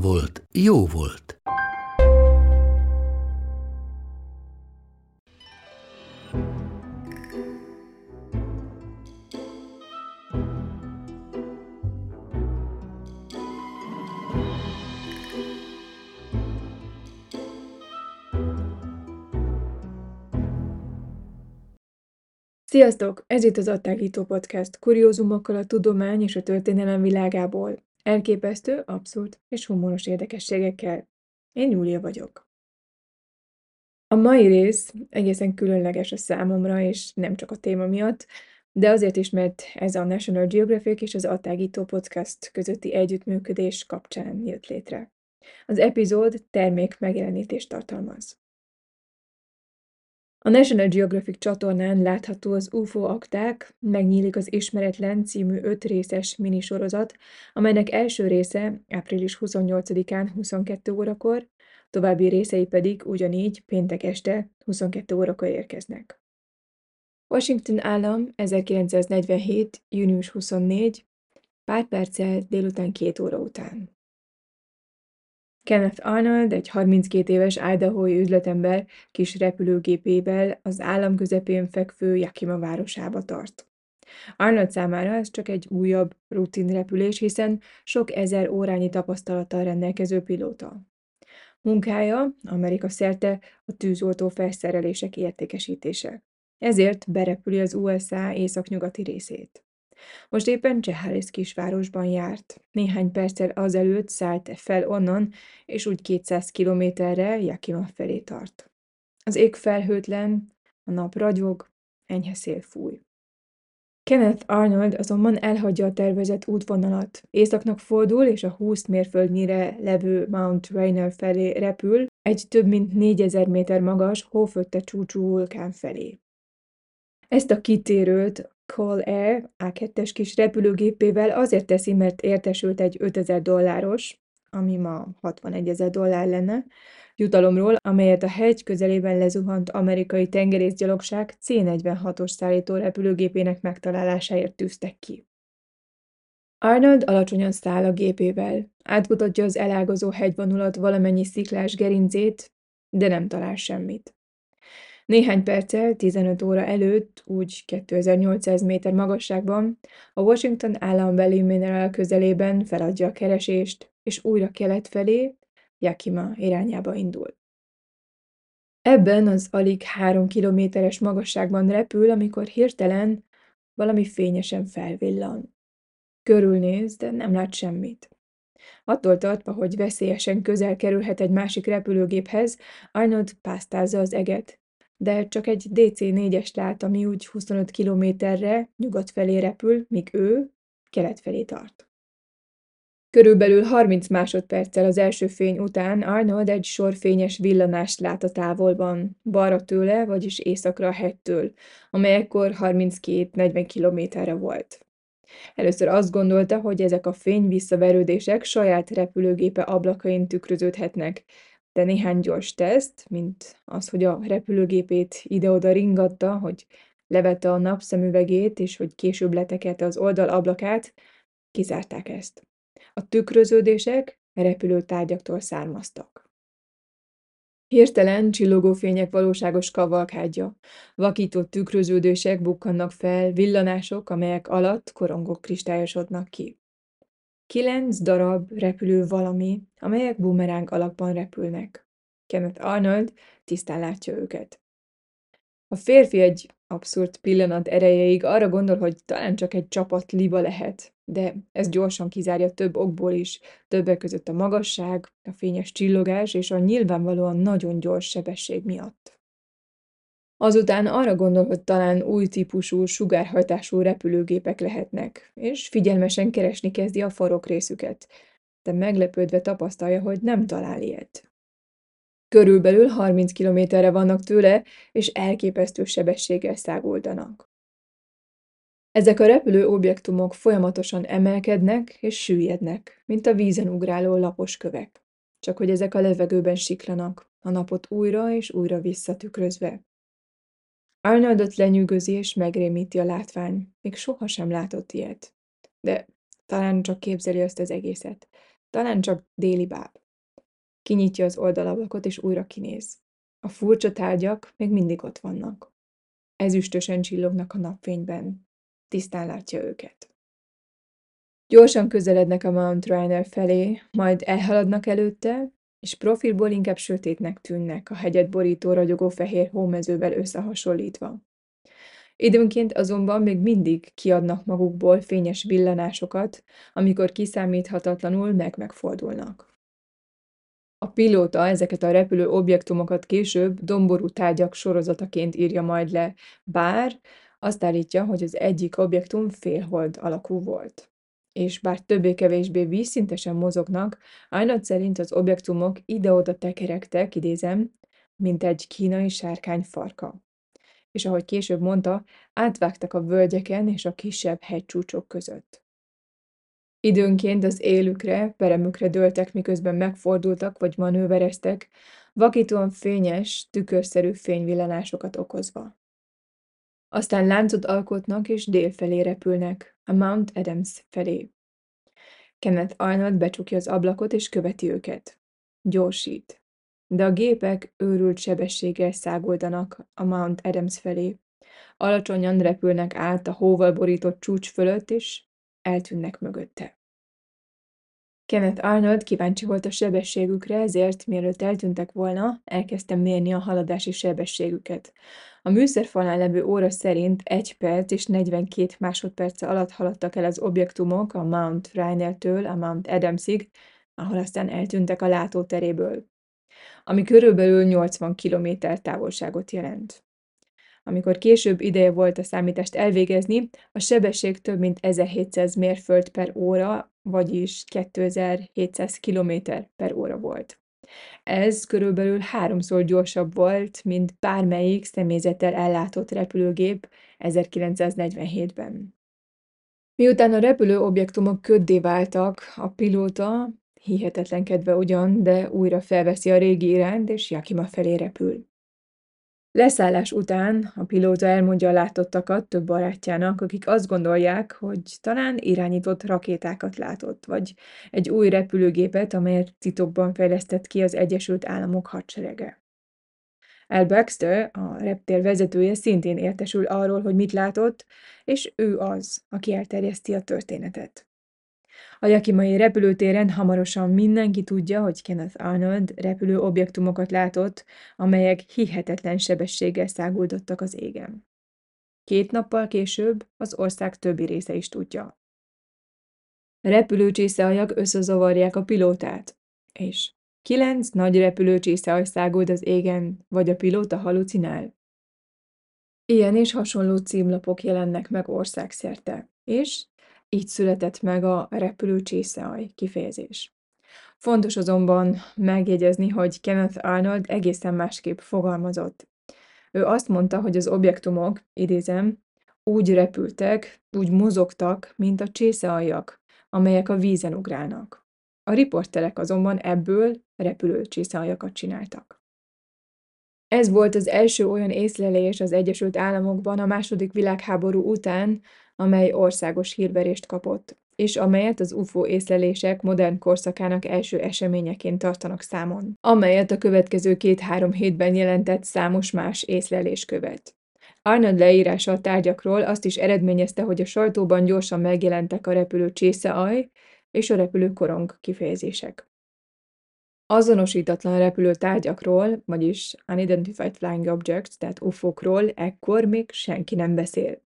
volt, jó volt. Sziasztok! Ez itt az Attágító Podcast, kuriózumokkal a tudomány és a történelem világából. Elképesztő, abszurd és humoros érdekességekkel. Én Júlia vagyok. A mai rész egészen különleges a számomra, és nem csak a téma miatt, de azért is, mert ez a National Geographic és az Attágító Podcast közötti együttműködés kapcsán jött létre. Az epizód termék megjelenítést tartalmaz. A National Geographic csatornán látható az UFO akták, Megnyílik az ismeretlen című öt részes minisorozat, amelynek első része április 28-án 22 órakor, további részei pedig ugyanígy péntek este 22 órakor érkeznek. Washington állam 1947. június 24, pár perccel délután két óra után. Kenneth Arnold, egy 32 éves idahoi üzletember kis repülőgépével az állam közepén fekvő Yakima városába tart. Arnold számára ez csak egy újabb rutinrepülés, hiszen sok ezer órányi tapasztalattal rendelkező pilóta. Munkája Amerika szerte a tűzoltó felszerelések értékesítése. Ezért berepüli az USA északnyugati részét. Most éppen Csehárész kisvárosban járt. Néhány perccel azelőtt szállt fel onnan, és úgy 200 kilométerre Jakima felé tart. Az ég felhőtlen, a nap ragyog, enyhe szél fúj. Kenneth Arnold azonban elhagyja a tervezett útvonalat. Északnak fordul, és a 20 mérföldnyire levő Mount Rainier felé repül, egy több mint 4000 méter magas, hófötte csúcsú vulkán felé. Ezt a kitérőt Call Air A2-es kis repülőgépével azért teszi, mert értesült egy 5000 dolláros, ami ma 61 ezer dollár lenne, jutalomról, amelyet a hegy közelében lezuhant amerikai tengerészgyalogság C-46-os szállító repülőgépének megtalálásáért tűztek ki. Arnold alacsonyan száll a gépével, átkutatja az elágazó hegyvonulat valamennyi sziklás gerincét, de nem talál semmit. Néhány perccel, 15 óra előtt, úgy 2800 méter magasságban, a Washington állambeli mineral közelében feladja a keresést, és újra kelet felé, Yakima irányába indul. Ebben az alig három kilométeres magasságban repül, amikor hirtelen valami fényesen felvillan. Körülnéz, de nem lát semmit. Attól tartva, hogy veszélyesen közel kerülhet egy másik repülőgéphez, Arnold pásztázza az eget, de csak egy DC-4-est lát, ami úgy 25 kilométerre nyugat felé repül, míg ő kelet felé tart. Körülbelül 30 másodperccel az első fény után Arnold egy sor fényes villanást lát a távolban, balra tőle, vagyis északra a hegytől, amely ekkor 32-40 kilométerre volt. Először azt gondolta, hogy ezek a fény visszaverődések saját repülőgépe ablakain tükröződhetnek, de néhány gyors teszt, mint az, hogy a repülőgépét ide-oda ringatta, hogy levette a napszemüvegét, és hogy később letekelte az oldal ablakát, kizárták ezt. A tükröződések repülőtárgyaktól származtak. Hirtelen csillogó fények valóságos kavalkádja, vakító tükröződések bukkannak fel, villanások, amelyek alatt korongok kristályosodnak ki. Kilenc darab repülő valami, amelyek bumeráng alakban repülnek. Kenneth Arnold tisztán látja őket. A férfi egy abszurd pillanat erejéig arra gondol, hogy talán csak egy csapat liba lehet, de ez gyorsan kizárja több okból is, többek között a magasság, a fényes csillogás és a nyilvánvalóan nagyon gyors sebesség miatt. Azután arra gondol, hogy talán új típusú, sugárhajtású repülőgépek lehetnek, és figyelmesen keresni kezdi a farokrészüket, de meglepődve tapasztalja, hogy nem talál ilyet. Körülbelül 30 kilométerre vannak tőle, és elképesztő sebességgel száguldanak. Ezek a repülő objektumok folyamatosan emelkednek és süllyednek, mint a vízen ugráló lapos kövek. Csak hogy ezek a levegőben siklanak, a napot újra és újra visszatükrözve. Arnoldot lenyűgözi és megrémíti a látvány, még sohasem látott ilyet. De talán csak képzeli azt az egészet. Talán csak déli báb. Kinyitja az oldalablakot és újra kinéz. A furcsa tárgyak még mindig ott vannak. Ezüstösen csillognak a napfényben. Tisztán látja őket. Gyorsan közelednek a Mount Rainer felé, majd elhaladnak előtte, és profilból inkább sötétnek tűnnek, a hegyet borító ragyogó fehér hómezővel összehasonlítva. Időnként azonban még mindig kiadnak magukból fényes villanásokat, amikor kiszámíthatatlanul meg-megfordulnak. A pilóta ezeket a repülő objektumokat később domború tárgyak sorozataként írja majd le, bár azt állítja, hogy az egyik objektum félhold alakú volt és bár többé-kevésbé vízszintesen mozognak, Arnold szerint az objektumok ide-oda tekerektek, idézem, mint egy kínai sárkány farka. És ahogy később mondta, átvágtak a völgyeken és a kisebb hegycsúcsok között. Időnként az élükre, peremükre dőltek, miközben megfordultak vagy manővereztek, vakítóan fényes, tükörszerű fényvillanásokat okozva. Aztán láncot alkotnak és dél felé repülnek, a Mount Adams felé. Kenneth Arnold becsukja az ablakot és követi őket. Gyorsít. De a gépek őrült sebességgel szágoldanak a Mount Adams felé. Alacsonyan repülnek át a hóval borított csúcs fölött, és eltűnnek mögötte. Kenneth Arnold kíváncsi volt a sebességükre, ezért mielőtt eltűntek volna, elkezdtem mérni a haladási sebességüket. A műszerfalán levő óra szerint 1 perc és 42 másodperce alatt haladtak el az objektumok a Mount Rainer-től a Mount Adamsig, ahol aztán eltűntek a látóteréből, ami körülbelül 80 km távolságot jelent. Amikor később ideje volt a számítást elvégezni, a sebesség több mint 1700 mérföld per óra, vagyis 2700 km per óra volt. Ez körülbelül háromszor gyorsabb volt, mint bármelyik személyzettel ellátott repülőgép 1947-ben. Miután a repülő objektumok köddé váltak, a pilóta, hihetetlenkedve ugyan, de újra felveszi a régi irányt, és Jakima felé repül. Leszállás után a pilóta elmondja a látottakat több barátjának, akik azt gondolják, hogy talán irányított rakétákat látott, vagy egy új repülőgépet, amelyet titokban fejlesztett ki az Egyesült Államok hadserege. Al Baxter, a reptér vezetője szintén értesül arról, hogy mit látott, és ő az, aki elterjeszti a történetet. A jakimai repülőtéren hamarosan mindenki tudja, hogy Kenneth Arnold repülő objektumokat látott, amelyek hihetetlen sebességgel száguldottak az égen. Két nappal később az ország többi része is tudja. Repülőcsészeajak összezavarják a pilótát, és kilenc nagy repülőcsészeaj száguld az égen, vagy a pilóta halucinál. Ilyen és hasonló címlapok jelennek meg országszerte, és így született meg a repülő csészeaj kifejezés. Fontos azonban megjegyezni, hogy Kenneth Arnold egészen másképp fogalmazott. Ő azt mondta, hogy az objektumok, idézem, úgy repültek, úgy mozogtak, mint a csészealjak, amelyek a vízen ugrálnak. A riporterek azonban ebből repülő csészealjakat csináltak. Ez volt az első olyan észlelés az Egyesült Államokban a második világháború után, amely országos hírverést kapott, és amelyet az UFO észlelések modern korszakának első eseményeként tartanak számon, amelyet a következő két-három hétben jelentett számos más észlelés követ. Arnold leírása a tárgyakról azt is eredményezte, hogy a sajtóban gyorsan megjelentek a repülő csészeaj és a repülő korong kifejezések. Azonosítatlan repülő tárgyakról, vagyis Unidentified Flying Objects, tehát UFO-król ekkor még senki nem beszél.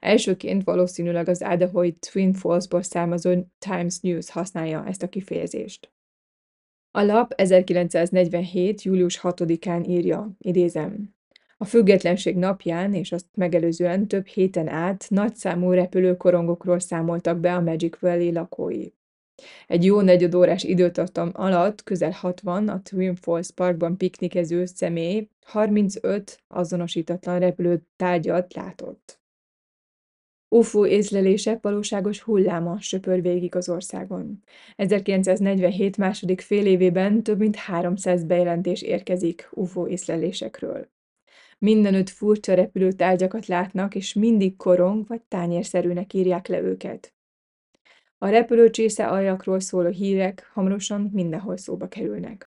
Elsőként valószínűleg az Idaho-i Twin Falls-ból származó Times News használja ezt a kifejezést. A lap 1947. július 6-án írja, idézem, A függetlenség napján és azt megelőzően több héten át nagyszámú repülőkorongokról számoltak be a Magic Valley lakói. Egy jó negyedórás időtartam alatt közel 60 a Twin Falls Parkban piknikező személy 35 azonosítatlan repülő tárgyat látott. UFO észlelések valóságos hulláma söpör végig az országon. 1947 második fél évében több mint 300 bejelentés érkezik UFO észlelésekről. Mindenütt furcsa repülő tárgyakat látnak, és mindig korong vagy tányérszerűnek írják le őket. A repülőcsésze aljakról szóló hírek hamarosan mindenhol szóba kerülnek.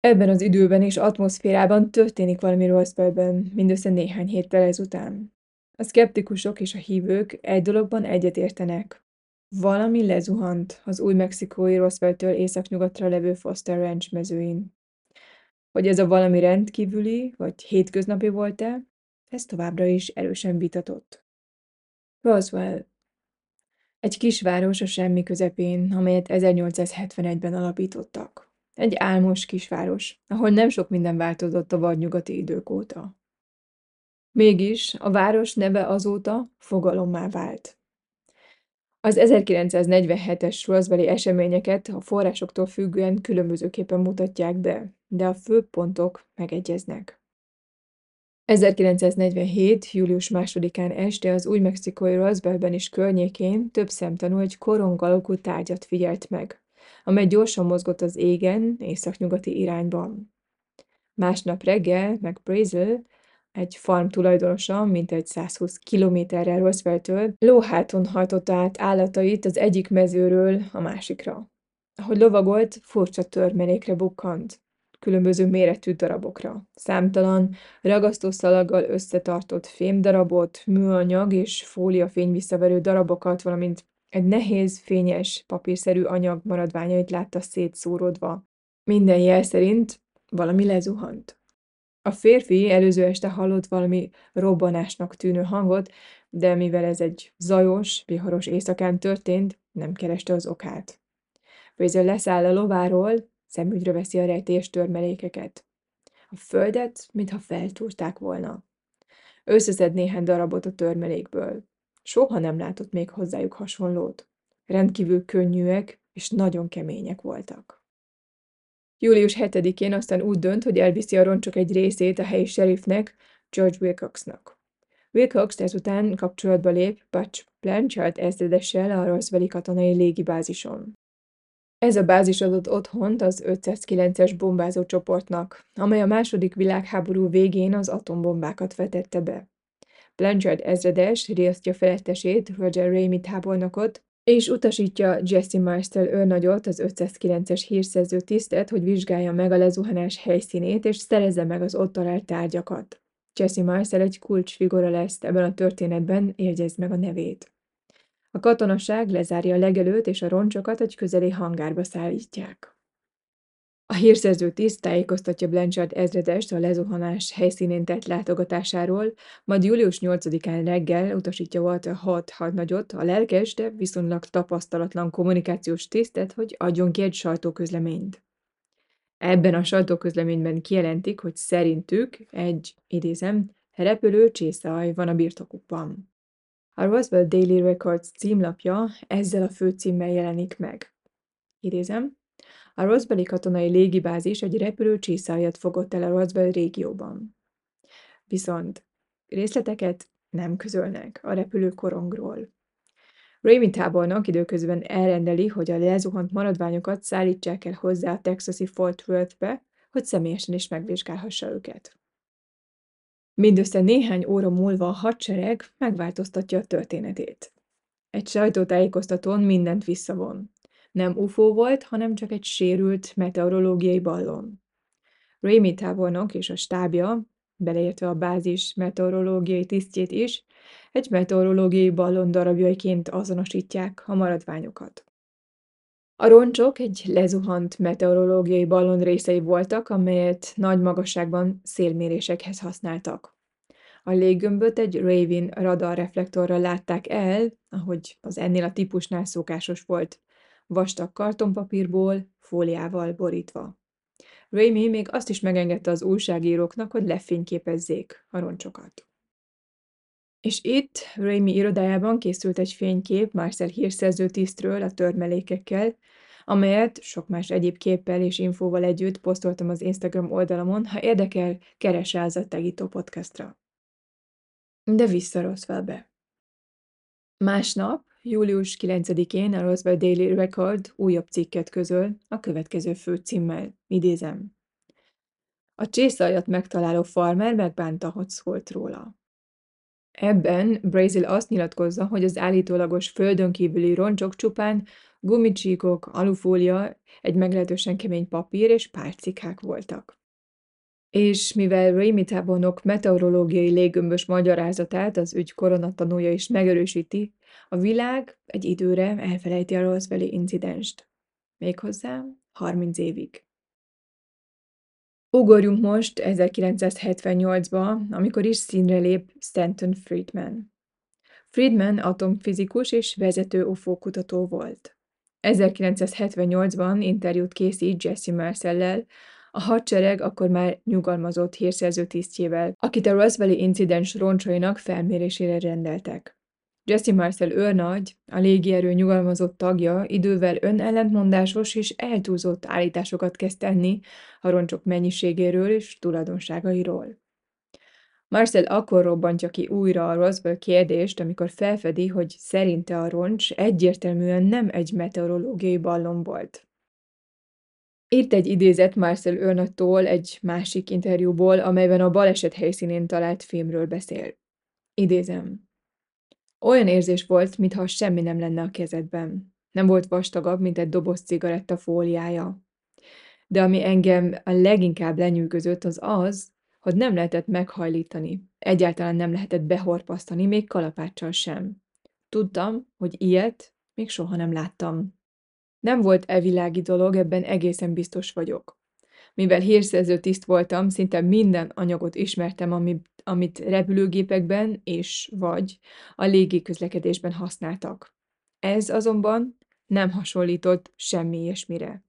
Ebben az időben és atmoszférában történik valami Roswellben, mindössze néhány héttel ezután. A szkeptikusok és a hívők egy dologban egyetértenek. Valami lezuhant az új mexikói Roswelltől északnyugatra levő Foster Ranch mezőin. Hogy ez a valami rendkívüli vagy hétköznapi volt-e, ez továbbra is erősen vitatott. Roswell egy kisváros a semmi közepén, amelyet 1871-ben alapítottak. Egy álmos kisváros, ahol nem sok minden változott a vadnyugati idők óta. Mégis a város neve azóta fogalommá vált. Az 1947-es Roswelli eseményeket a forrásoktól függően különbözőképpen mutatják be, de a fő pontok megegyeznek. 1947. július 2-án este az új mexikói Roswellben is környékén több szemtanú egy korong alakú tárgyat figyelt meg, amely gyorsan mozgott az égen, északnyugati irányban. Másnap reggel McBrazel, egy farm tulajdonosa, mintegy 120 kilométerrel Roswelltől, lóháton hajtotta át állatait az egyik mezőről a másikra. Ahogy lovagolt, furcsa törmelékre bukkant különböző méretű darabokra. Számtalan ragasztószalaggal összetartott fémdarabot, műanyag és fólia fényvisszaverő darabokat, valamint egy nehéz, fényes, papírszerű anyag maradványait látta szétszórodva. Minden jel szerint valami lezuhant. A férfi előző este hallott valami robbanásnak tűnő hangot, de mivel ez egy zajos, viharos éjszakán történt, nem kereste az okát. Fraser leszáll a lováról, Szemügyre veszi a rejtélyes törmelékeket. A földet, mintha feltúrták volna. Összeszed néhány darabot a törmelékből. Soha nem látott még hozzájuk hasonlót. Rendkívül könnyűek és nagyon kemények voltak. Július 7-én aztán úgy dönt, hogy elviszi a roncsok egy részét a helyi sheriffnek, George Wilcoxnak. Wilcox ezután kapcsolatba lép Butch Blanchard ezredessel a Roswelli katonai légibázison. Ez a bázis adott otthont az 509-es bombázó csoportnak, amely a második világháború végén az atombombákat vetette be. Blanchard ezredes riasztja felettesét, Roger Ramey tábornokot, és utasítja Jesse Marcel őrnagyot, az 509-es hírszerző tisztet, hogy vizsgálja meg a lezuhanás helyszínét, és szerezze meg az ott talált tárgyakat. Jesse Marcel egy kulcsfigura lesz ebben a történetben, érgyezd meg a nevét. A katonaság lezárja a legelőt, és a roncsokat egy közeli hangárba szállítják. A hírszerző tiszt tájékoztatja Blanchard ezredest a lezuhanás helyszínén tett látogatásáról, majd július 8-án reggel utasítja Walter Hot hadnagyot, a lelkes, de viszonylag tapasztalatlan kommunikációs tisztet, hogy adjon ki egy sajtóközleményt. Ebben a sajtóközleményben kijelentik, hogy szerintük egy, idézem, repülő csészaj van a birtokukban. A Roswell Daily Records címlapja ezzel a főcímmel jelenik meg. Idézem, a Roswelli katonai légibázis egy repülő csészájat fogott el a Roswell régióban. Viszont részleteket nem közölnek a repülő korongról. Raymond tábornok időközben elrendeli, hogy a lezuhant maradványokat szállítsák el hozzá a texasi Fort Worth-be, hogy személyesen is megvizsgálhassa őket. Mindössze néhány óra múlva a hadsereg megváltoztatja a történetét. Egy sajtótájékoztatón mindent visszavon. Nem UFO volt, hanem csak egy sérült meteorológiai ballon. Raimi tábornok és a stábja, beleértve a bázis meteorológiai tisztjét is, egy meteorológiai ballon darabjaiként azonosítják a maradványokat. A roncsok egy lezuhant meteorológiai ballon részei voltak, amelyet nagy magasságban szélmérésekhez használtak. A léggömböt egy Raven radarreflektorral látták el, ahogy az ennél a típusnál szokásos volt, vastag kartonpapírból, fóliával borítva. Raimi még azt is megengedte az újságíróknak, hogy lefényképezzék a roncsokat. És itt Raimi irodájában készült egy fénykép Marcel hírszerző tisztről a törmelékekkel, amelyet sok más egyéb képpel és infóval együtt posztoltam az Instagram oldalamon, ha érdekel, keresse az a Tegító podcastra. De vissza Roswellbe. Másnap, július 9-én a Roswell Daily Record újabb cikket közöl a következő főcímmel, idézem. A csészajat megtaláló farmer megbánta, hogy szólt róla. Ebben Brazil azt nyilatkozza, hogy az állítólagos földön kívüli roncsok csupán gumicsíkok, alufólia, egy meglehetősen kemény papír és pálcikák voltak. És mivel Raimi tábornok meteorológiai léggömbös magyarázatát az ügy koronatanúja is megerősíti, a világ egy időre elfelejti a Roswelli incidenst. Méghozzá 30 évig. Ugorjunk most 1978-ba, amikor is színre lép Stanton Friedman. Friedman atomfizikus és vezető UFO kutató volt. 1978-ban interjút készít Jesse Marcellel, a hadsereg akkor már nyugalmazott hírszerző tisztjével, akit a Roswelli incidens roncsainak felmérésére rendeltek. Jesse Marcel őrnagy, a légierő nyugalmazott tagja idővel önellentmondásos és eltúlzott állításokat kezd tenni a roncsok mennyiségéről és tulajdonságairól. Marcel akkor robbantja ki újra a Roswell kérdést, amikor felfedi, hogy szerinte a roncs egyértelműen nem egy meteorológiai ballon volt. Itt egy idézet Marcel őrnagytól egy másik interjúból, amelyben a baleset helyszínén talált filmről beszél. Idézem. Olyan érzés volt, mintha semmi nem lenne a kezedben. Nem volt vastagabb, mint egy doboz cigaretta fóliája. De ami engem a leginkább lenyűgözött, az az, hogy nem lehetett meghajlítani. Egyáltalán nem lehetett behorpasztani, még kalapáccsal sem. Tudtam, hogy ilyet még soha nem láttam. Nem volt evilági dolog, ebben egészen biztos vagyok. Mivel hírszerző tiszt voltam, szinte minden anyagot ismertem, amit, amit repülőgépekben és vagy a légi közlekedésben használtak. Ez azonban nem hasonlított semmi ilyesmire.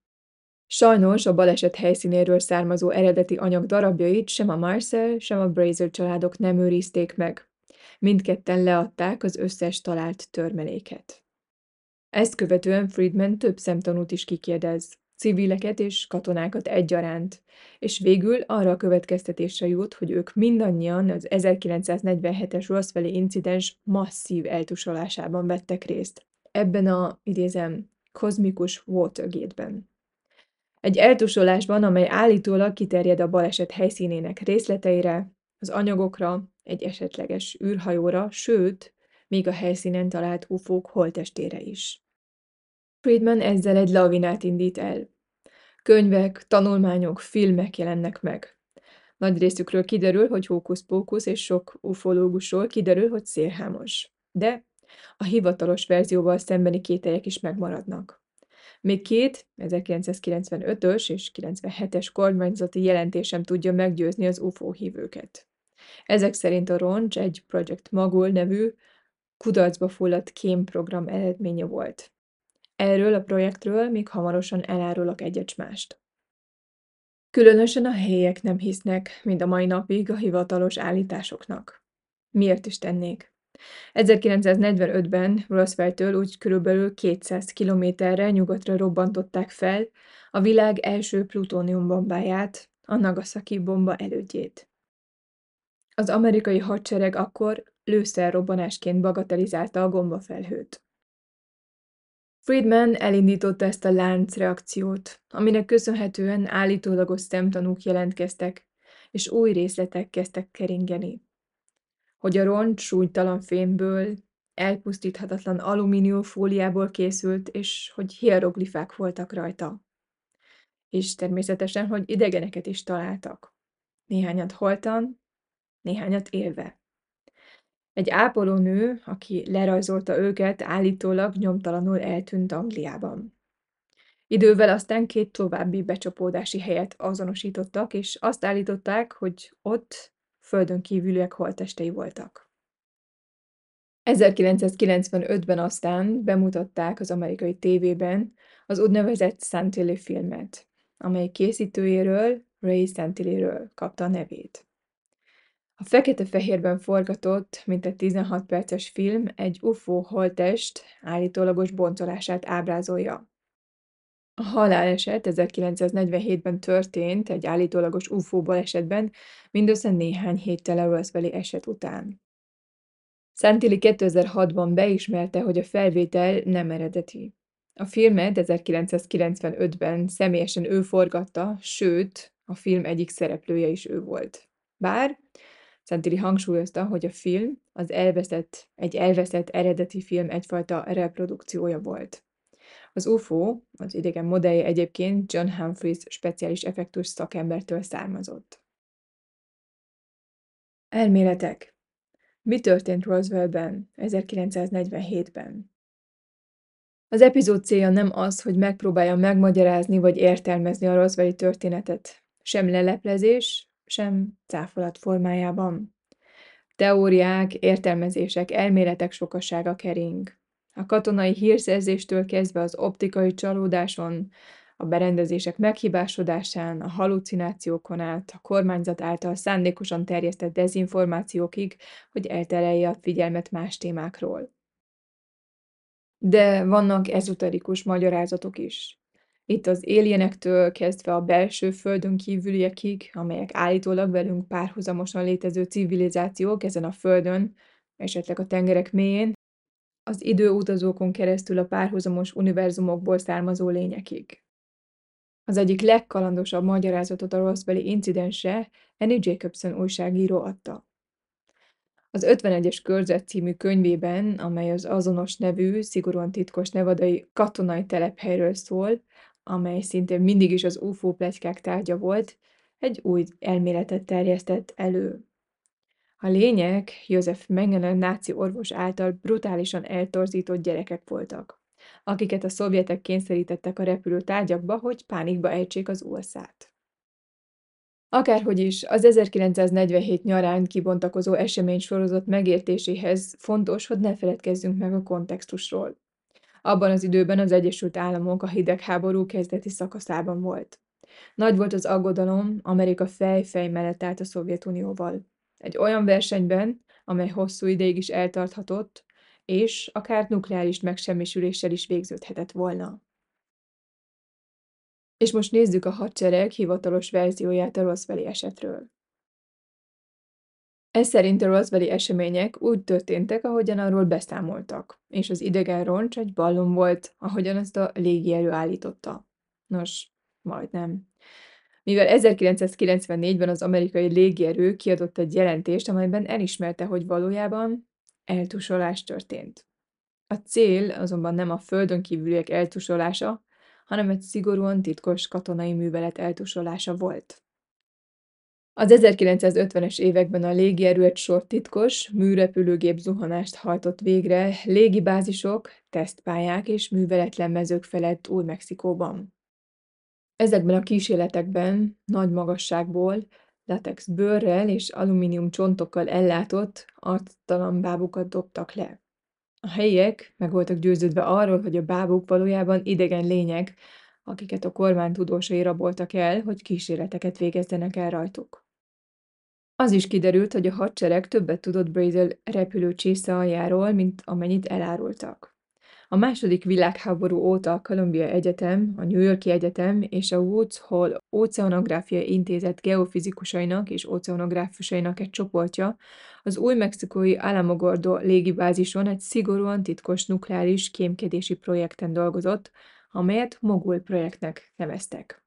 Sajnos a baleset helyszínéről származó eredeti anyag darabjait sem a Marcel, sem a Brazer családok nem őrizték meg. Mindketten leadták az összes talált törmeléket. Ezt követően Friedman több szemtanút is kikérdez civileket és katonákat egyaránt, és végül arra a következtetésre jut, hogy ők mindannyian az 1947-es Roswelli incidens masszív eltusolásában vettek részt. Ebben a, idézem, kozmikus Watergate-ben. Egy eltusolásban, amely állítólag kiterjed a baleset helyszínének részleteire, az anyagokra, egy esetleges űrhajóra, sőt, még a helyszínen talált ufók holtestére is. Friedman ezzel egy lavinát indít el. Könyvek, tanulmányok, filmek jelennek meg. Nagy részükről kiderül, hogy hókusz-pókusz, és sok ufológusról kiderül, hogy szélhámos. De a hivatalos verzióval szembeni kételyek is megmaradnak. Még két, 1995-ös és 97-es kormányzati jelentésem tudja meggyőzni az UFO hívőket. Ezek szerint a roncs egy Project Magul nevű, kudarcba fulladt kémprogram eredménye volt. Erről a projektről még hamarosan elárulok egyet mást. Különösen a helyiek nem hisznek, mind a mai napig a hivatalos állításoknak. Miért is tennék? 1945-ben Roswell-től úgy körülbelül 200 kilométerre nyugatra robbantották fel a világ első plutóniumbombáját, a Nagasaki bomba elődjét. Az amerikai hadsereg akkor lőszerrobbanásként bagatelizálta a gombafelhőt. Friedman elindította ezt a láncreakciót, aminek köszönhetően állítólagos szemtanúk jelentkeztek, és új részletek kezdtek keringeni. Hogy a roncs súlytalan fémből, elpusztíthatatlan alumíniumfóliából készült, és hogy hieroglifák voltak rajta. És természetesen, hogy idegeneket is találtak. Néhányat holtan, néhányat élve. Egy ápolónő, aki lerajzolta őket, állítólag nyomtalanul eltűnt Angliában. Idővel aztán két további becsapódási helyet azonosítottak, és azt állították, hogy ott földön kívüliek holtestei voltak. 1995-ben aztán bemutatták az amerikai tévében az úgynevezett Santilli filmet. amely készítőjéről, Ray Santilliről kapta a nevét. A fekete-fehérben forgatott, mint egy 16 perces film egy UFO holttest állítólagos boncolását ábrázolja. A haláleset 1947-ben történt egy állítólagos UFO balesetben, mindössze néhány héttel a Roswelli eset után. Santilli 2006-ban beismerte, hogy a felvétel nem eredeti. A filmet 1995-ben személyesen ő forgatta, sőt, a film egyik szereplője is ő volt. Bár Santilli hangsúlyozta, hogy a film az elveszett, egy elveszett eredeti film egyfajta reprodukciója volt. Az UFO, az idegen modellje egyébként John Humphreys speciális effektus szakembertől származott. Elméletek Mi történt Roswellben 1947-ben? Az epizód célja nem az, hogy megpróbálja megmagyarázni vagy értelmezni a Roswelli történetet, sem leleplezés, sem cáfolat formájában. Teóriák, értelmezések, elméletek sokasága kering. A katonai hírszerzéstől kezdve az optikai csalódáson, a berendezések meghibásodásán, a halucinációkon át, a kormányzat által szándékosan terjesztett dezinformációkig, hogy elterelje a figyelmet más témákról. De vannak ezoterikus magyarázatok is. Itt az alienektől kezdve a belső földön kívüliekig, amelyek állítólag velünk párhuzamosan létező civilizációk ezen a földön, esetleg a tengerek mélyén, az időutazókon keresztül a párhuzamos univerzumokból származó lényekig. Az egyik legkalandosabb magyarázatot a Roswelli incidensre Annie Jacobson újságíró adta. Az 51-es körzet című könyvében, amely az azonos nevű, szigorúan titkos nevadai katonai telephelyről szól, amely szintén mindig is az UFO plegykák tárgya volt, egy új elméletet terjesztett elő. A lények József Mengele náci orvos által brutálisan eltorzított gyerekek voltak, akiket a szovjetek kényszerítettek a repülő tárgyakba, hogy pánikba ejtsék az USA-t. Akárhogy is, az 1947 nyarán kibontakozó esemény sorozat megértéséhez fontos, hogy ne feledkezzünk meg a kontextusról. Abban az időben az Egyesült Államok a hidegháború kezdeti szakaszában volt. Nagy volt az aggodalom, Amerika fej-fej mellett állt a Szovjetunióval. Egy olyan versenyben, amely hosszú ideig is eltarthatott, és akár nukleáris megsemmisüléssel is végződhetett volna. És most nézzük a hadsereg hivatalos verzióját a Roswelli esetről. Ez szerint a Roswelli események úgy történtek, ahogyan arról beszámoltak, és az idegen roncs egy ballon volt, ahogyan ezt a légierő állította. Nos, majdnem mivel 1994-ben az amerikai légierő kiadott egy jelentést, amelyben elismerte, hogy valójában eltusolás történt. A cél azonban nem a földön kívüliek eltusolása, hanem egy szigorúan titkos katonai művelet eltusolása volt. Az 1950-es években a légierő egy sor titkos, műrepülőgép zuhanást hajtott végre légibázisok, tesztpályák és műveletlen mezők felett Új-Mexikóban. Ezekben a kísérletekben nagy magasságból, latex bőrrel és alumínium csontokkal ellátott, arctalan bábukat dobtak le. A helyiek meg voltak győződve arról, hogy a bábuk valójában idegen lények, akiket a kormány tudósai raboltak el, hogy kísérleteket végezzenek el rajtuk. Az is kiderült, hogy a hadsereg többet tudott Brazil repülő csésze mint amennyit elárultak. A második világháború óta a Columbia Egyetem, a New Yorki Egyetem és a Woods Hole Óceanográfiai Intézet geofizikusainak és óceanográfusainak egy csoportja az új mexikói Alamogordo légibázison egy szigorúan titkos nukleáris kémkedési projekten dolgozott, amelyet Mogul projektnek neveztek.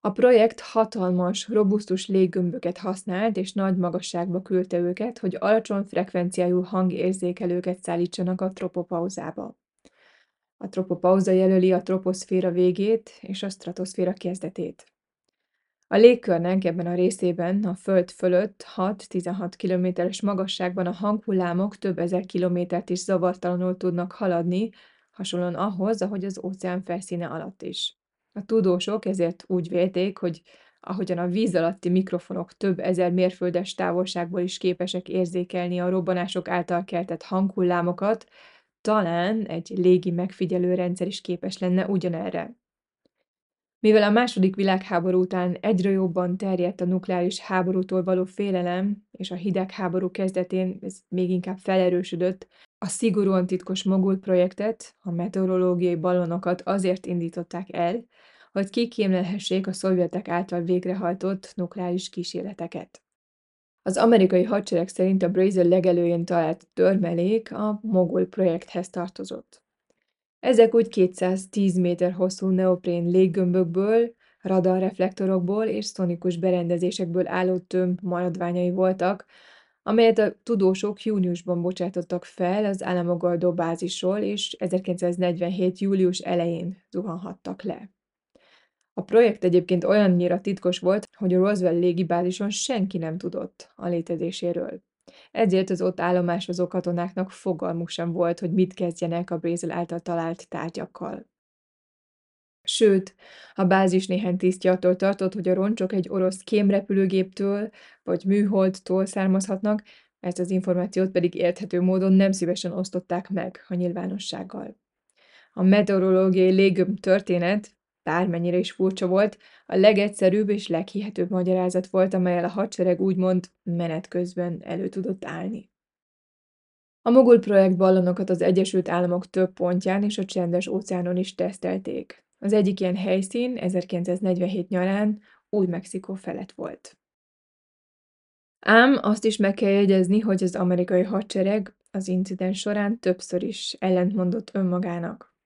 A projekt hatalmas, robusztus léggömböket használt, és nagy magasságba küldte őket, hogy alacsony frekvenciájú hangérzékelőket szállítsanak a tropopauzába. A tropopauza jelöli a troposzféra végét és a stratoszféra kezdetét. A légkörnek ebben a részében a Föld fölött 6-16 kilométeres magasságban a hanghullámok több ezer kilométert is zavartalanul tudnak haladni, hasonlóan ahhoz, ahogy az óceán felszíne alatt is. A tudósok ezért úgy vélték, hogy ahogyan a víz alatti mikrofonok több ezer mérföldes távolságból is képesek érzékelni a robbanások által keltett hanghullámokat, talán egy légi megfigyelő rendszer is képes lenne ugyanerre. Mivel a második világháború után egyre jobban terjedt a nukleáris háborútól való félelem, és a hidegháború kezdetén ez még inkább felerősödött, a szigorúan titkos Mogul projektet, a meteorológiai ballonokat azért indították el, hogy kikémlelhessék a szovjetek által végrehajtott nukleáris kísérleteket. Az amerikai hadsereg szerint a Brazier legelőjén talált törmelék a Mogul projekthez tartozott. Ezek úgy 210 méter hosszú neoprén léggömbökből, radarreflektorokból és szonikus berendezésekből álló tömb maradványai voltak, amelyet a tudósok júniusban bocsátottak fel az Alamogordo bázisról, és 1947. július elején zuhanhattak le. A projekt egyébként olyannyira titkos volt, hogy a Roswell légibázison senki nem tudott a létezéséről. Ezért az ott állomásozó katonáknak fogalmuk sem volt, hogy mit kezdjenek a Brézel által talált tárgyakkal. Sőt, a bázis néhány tisztja attól tartott, hogy a roncsok egy orosz kémrepülőgéptől vagy műholdtól származhatnak, ezt az információt pedig érthető módon nem szívesen osztották meg a nyilvánossággal. A meteorológiai légöm történet, bármennyire is furcsa volt, a legegyszerűbb és leghihetőbb magyarázat volt, amelyel a hadsereg úgymond menet közben elő tudott állni. A Mogul projekt ballonokat az Egyesült Államok több pontján és a csendes óceánon is tesztelték. Az egyik ilyen helyszín 1947 nyarán Új-Mexikó felett volt. Ám azt is meg kell jegyezni, hogy az amerikai hadsereg az incidens során többször is ellentmondott önmagának.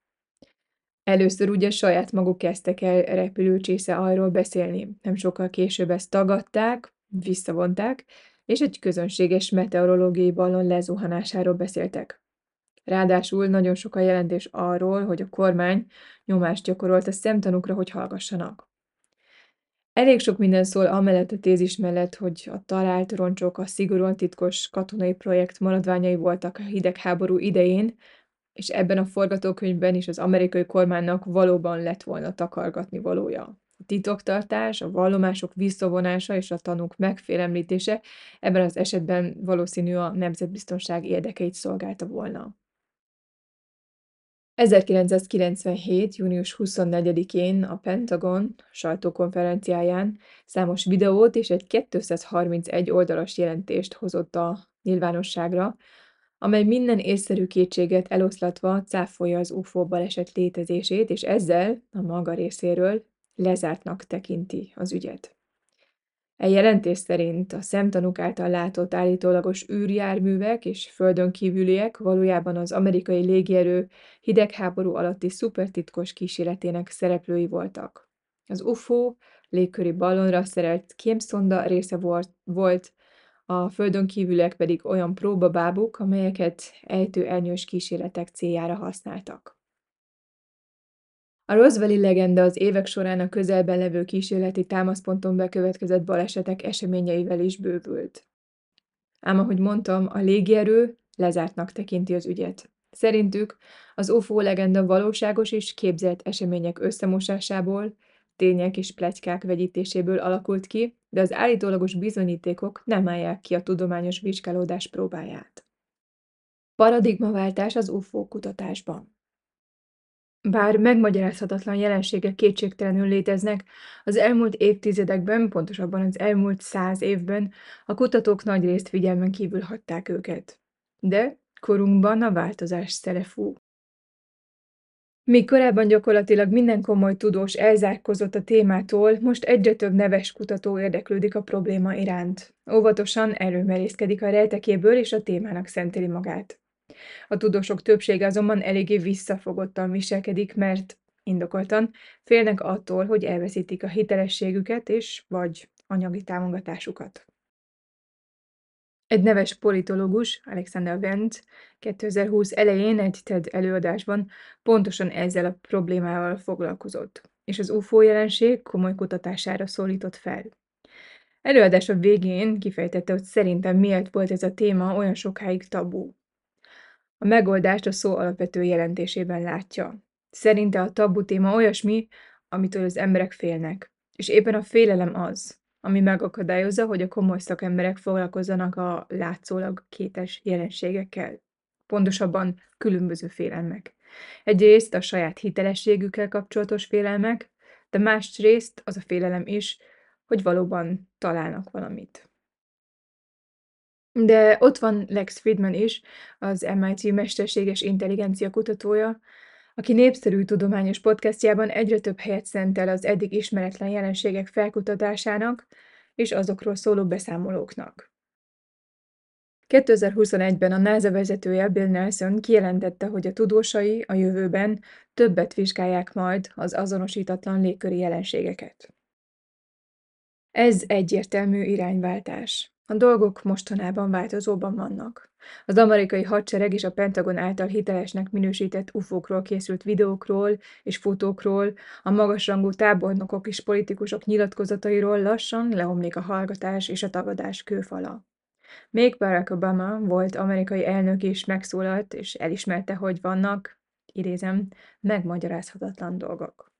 Először ugye saját maguk kezdtek el repülőcsésze arról beszélni. Nem sokkal később ezt tagadták, visszavonták, és egy közönséges meteorológiai ballon lezuhanásáról beszéltek. Ráadásul nagyon sok a jelentés arról, hogy a kormány nyomást gyakorolt a szemtanúkra, hogy hallgassanak. Elég sok minden szól amellett a tézis mellett, hogy a talált roncsok a szigorúan titkos katonai projekt maradványai voltak a hidegháború idején, és ebben a forgatókönyvben is az amerikai kormánynak valóban lett volna takargatni valója. A titoktartás, a vallomások visszavonása és a tanúk megfélemlítése ebben az esetben valószínű a nemzetbiztonság érdekeit szolgálta volna. 1997. június 24-én a Pentagon sajtókonferenciáján számos videót és egy 231 oldalas jelentést hozott a nyilvánosságra, amely minden észszerű kétséget eloszlatva cáfolja az UFO baleset létezését, és ezzel a maga részéről lezártnak tekinti az ügyet. E jelentés szerint a szemtanúk által látott állítólagos űrjárművek és földön kívüliek valójában az amerikai légierő hidegháború alatti szupertitkos kísérletének szereplői voltak. Az UFO légköri ballonra szerelt kémszonda része volt, volt a földön kívüliek pedig olyan próbabábuk, amelyeket ejtő elnyős kísérletek céljára használtak. A Roswelli legenda az évek során a közelben levő kísérleti támaszponton bekövetkezett balesetek eseményeivel is bővült. Ám ahogy mondtam, a légierő lezártnak tekinti az ügyet. Szerintük az UFO legenda valóságos és képzelt események összemosásából, tények és pletykák vegyítéséből alakult ki, de az állítólagos bizonyítékok nem állják ki a tudományos vizsgálódás próbáját. Paradigmaváltás az UFO kutatásban bár megmagyarázhatatlan jelenségek kétségtelenül léteznek, az elmúlt évtizedekben, pontosabban az elmúlt száz évben a kutatók nagyrészt figyelmen kívül hagyták őket. De korunkban a változás szele. Míg korábban gyakorlatilag minden komoly tudós elzárkozott a témától, most egyre több neves kutató érdeklődik a probléma iránt. Óvatosan erőmerészkedik a rejtekéből és a témának szenteli magát. A tudósok többsége azonban eléggé visszafogottan viselkedik, mert indokoltan félnek attól, hogy elveszítik a hitelességüket és vagy anyagi támogatásukat. Egy neves politológus, Alexander Wendt, 2020 elején egy TED előadásban pontosan ezzel a problémával foglalkozott, és az UFO jelenség komoly kutatására szólított fel. Előadása végén kifejtette, hogy szerintem miért volt ez a téma olyan sokáig tabú. A megoldást a szó alapvető jelentésében látja. Szerinte a tabu téma olyasmi, amitől az emberek félnek. És éppen a félelem az, ami megakadályozza, hogy a komoly szakemberek foglalkozzanak a látszólag kétes jelenségekkel. Pontosabban különböző félelmek. Egyrészt a saját hitelességükkel kapcsolatos félelmek, de másrészt az a félelem is, hogy valóban találnak valamit. De ott van Lex Friedman is, az MIT mesterséges intelligencia kutatója, aki népszerű tudományos podcastjában egyre több helyet szentel az eddig ismeretlen jelenségek felkutatásának és azokról szóló beszámolóknak. 2021-ben a NASA vezetője Bill Nelson kijelentette, hogy a tudósai a jövőben többet vizsgálják majd az azonosítatlan légköri jelenségeket. Ez egyértelmű irányváltás. A dolgok mostanában változóban vannak. Az amerikai hadsereg és a Pentagon által hitelesnek minősített ufókról készült videókról és fotókról, a magasrangú tábornokok és politikusok nyilatkozatairól lassan leomlik a hallgatás és a tagadás kőfala. Még Barack Obama volt amerikai elnök is megszólalt, és elismerte, hogy vannak, idézem, megmagyarázhatatlan dolgok.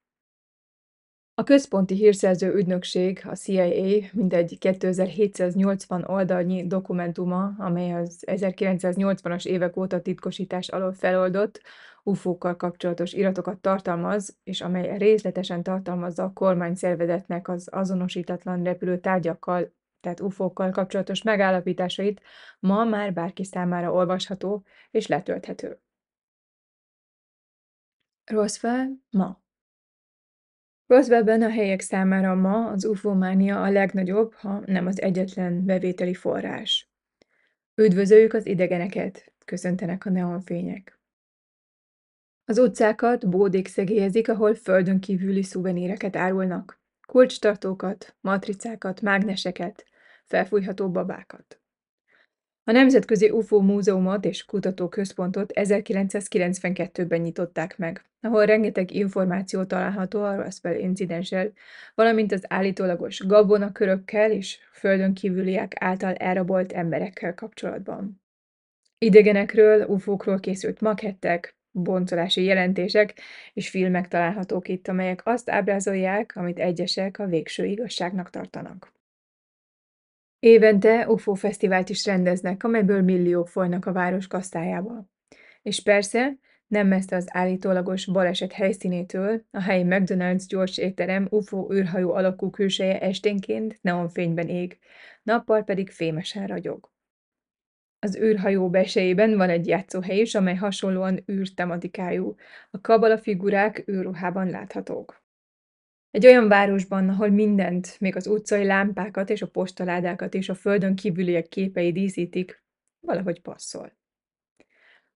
A központi hírszerző ügynökség, a CIA, mindegy 2780 oldalnyi dokumentuma, amely az 1980-as évek óta titkosítás alól feloldott, UFO-kkal kapcsolatos iratokat tartalmaz, és amely részletesen tartalmazza a kormány szervezetnek az azonosítatlan repülő tárgyakkal, tehát UFO-kkal kapcsolatos megállapításait, ma már bárki számára olvasható és letölthető. Roswell ma. Roswellben a helyek számára ma az ufománia a legnagyobb, ha nem az egyetlen bevételi forrás. Üdvözöljük az idegeneket, köszöntenek a neonfények. Az utcákat bódék szegélyezik, ahol földön kívüli szuveníreket árulnak. Kulcstartókat, matricákat, mágneseket, felfújható babákat. A Nemzetközi UFO Múzeumot és Kutatóközpontot 1992-ben nyitották meg, ahol rengeteg információ található a Roswell incidenssel, valamint az állítólagos gabonakörökkel és földön kívüliek által elrabolt emberekkel kapcsolatban. Idegenekről, UFO-król készült makettek, boncolási jelentések és filmek találhatók itt, amelyek azt ábrázolják, amit egyesek a végső igazságnak tartanak. Évente UFO fesztivált is rendeznek, amelyből milliók folynak a város kasztájába. És persze, nem messze az állítólagos baleset helyszínétől, a helyi McDonald's gyors étterem UFO űrhajó alakú külseje esténként neonfényben ég, nappal pedig fémesen ragyog. Az űrhajó besejében van egy játszóhely is, amely hasonlóan űrtematikájú. A kabala figurák űrruhában láthatók. Egy olyan városban, ahol mindent, még az utcai lámpákat és a postaládákat és a földön kívüliek képei díszítik, valahogy passzol.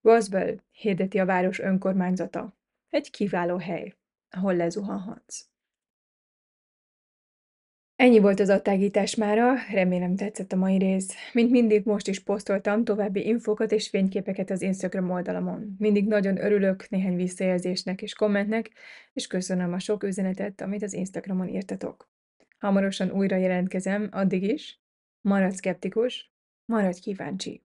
Roswell hirdeti a város önkormányzata. Egy kiváló hely, ahol lezuhanhatsz. Ennyi volt az attágítás mára, remélem tetszett a mai rész. Mint mindig most is posztoltam további infókat és fényképeket az Instagram oldalamon. Mindig nagyon örülök néhány visszajelzésnek és kommentnek, és köszönöm a sok üzenetet, amit az Instagramon írtatok. Hamarosan újra jelentkezem, addig is. Maradj szkeptikus, maradj kíváncsi.